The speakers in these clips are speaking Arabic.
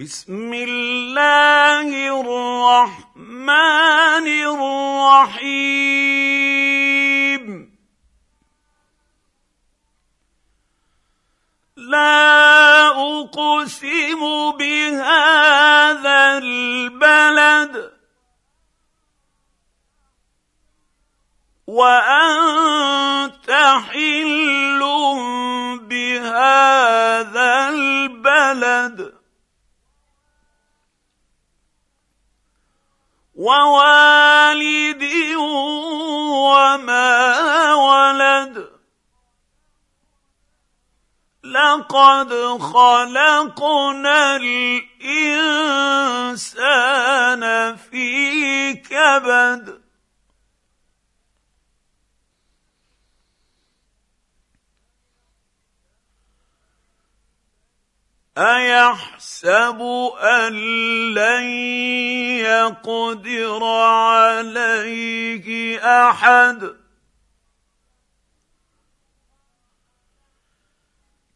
بسم الله الرحمن الرحيم. لا أقسم بهذا البلد وأنت حل بهذا البلد. ووالد وما ولد. لقد خلقنا الإنسان في كبد. ايحسب ان لن يقدر عليه احد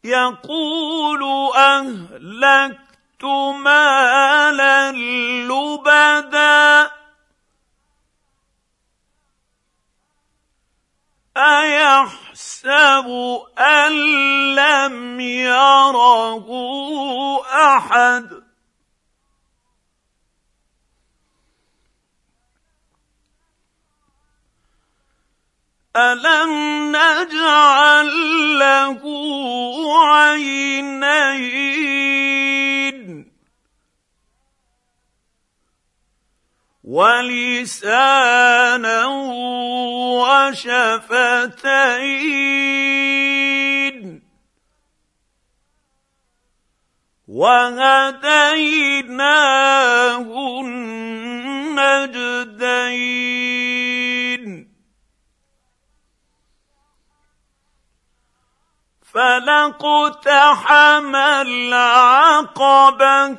يقول اهلكت مالا لبدا ايحسب ان لم يره أحد. ألم نجعل له عينين؟ ولسانا وشفتين. وهديناه النجدين فلاقتحم العقبة.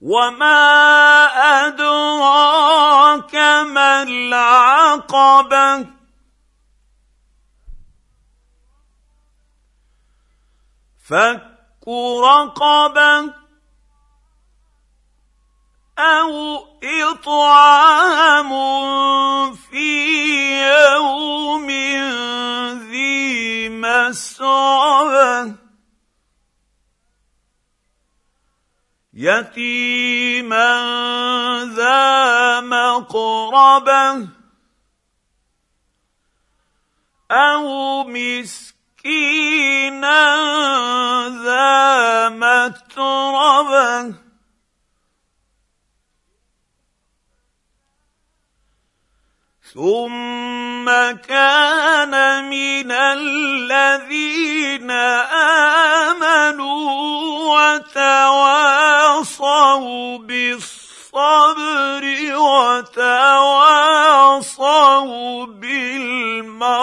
وما أدراك ما العقبة؟ فك رقبه أو إطعام في يوم ذي مسربه يتيما ذا مقربة أو مسكينا ذا متربه. ثم كان من الذين امنوا وتواصوا بالصبر وتواصوا بالمرحمه.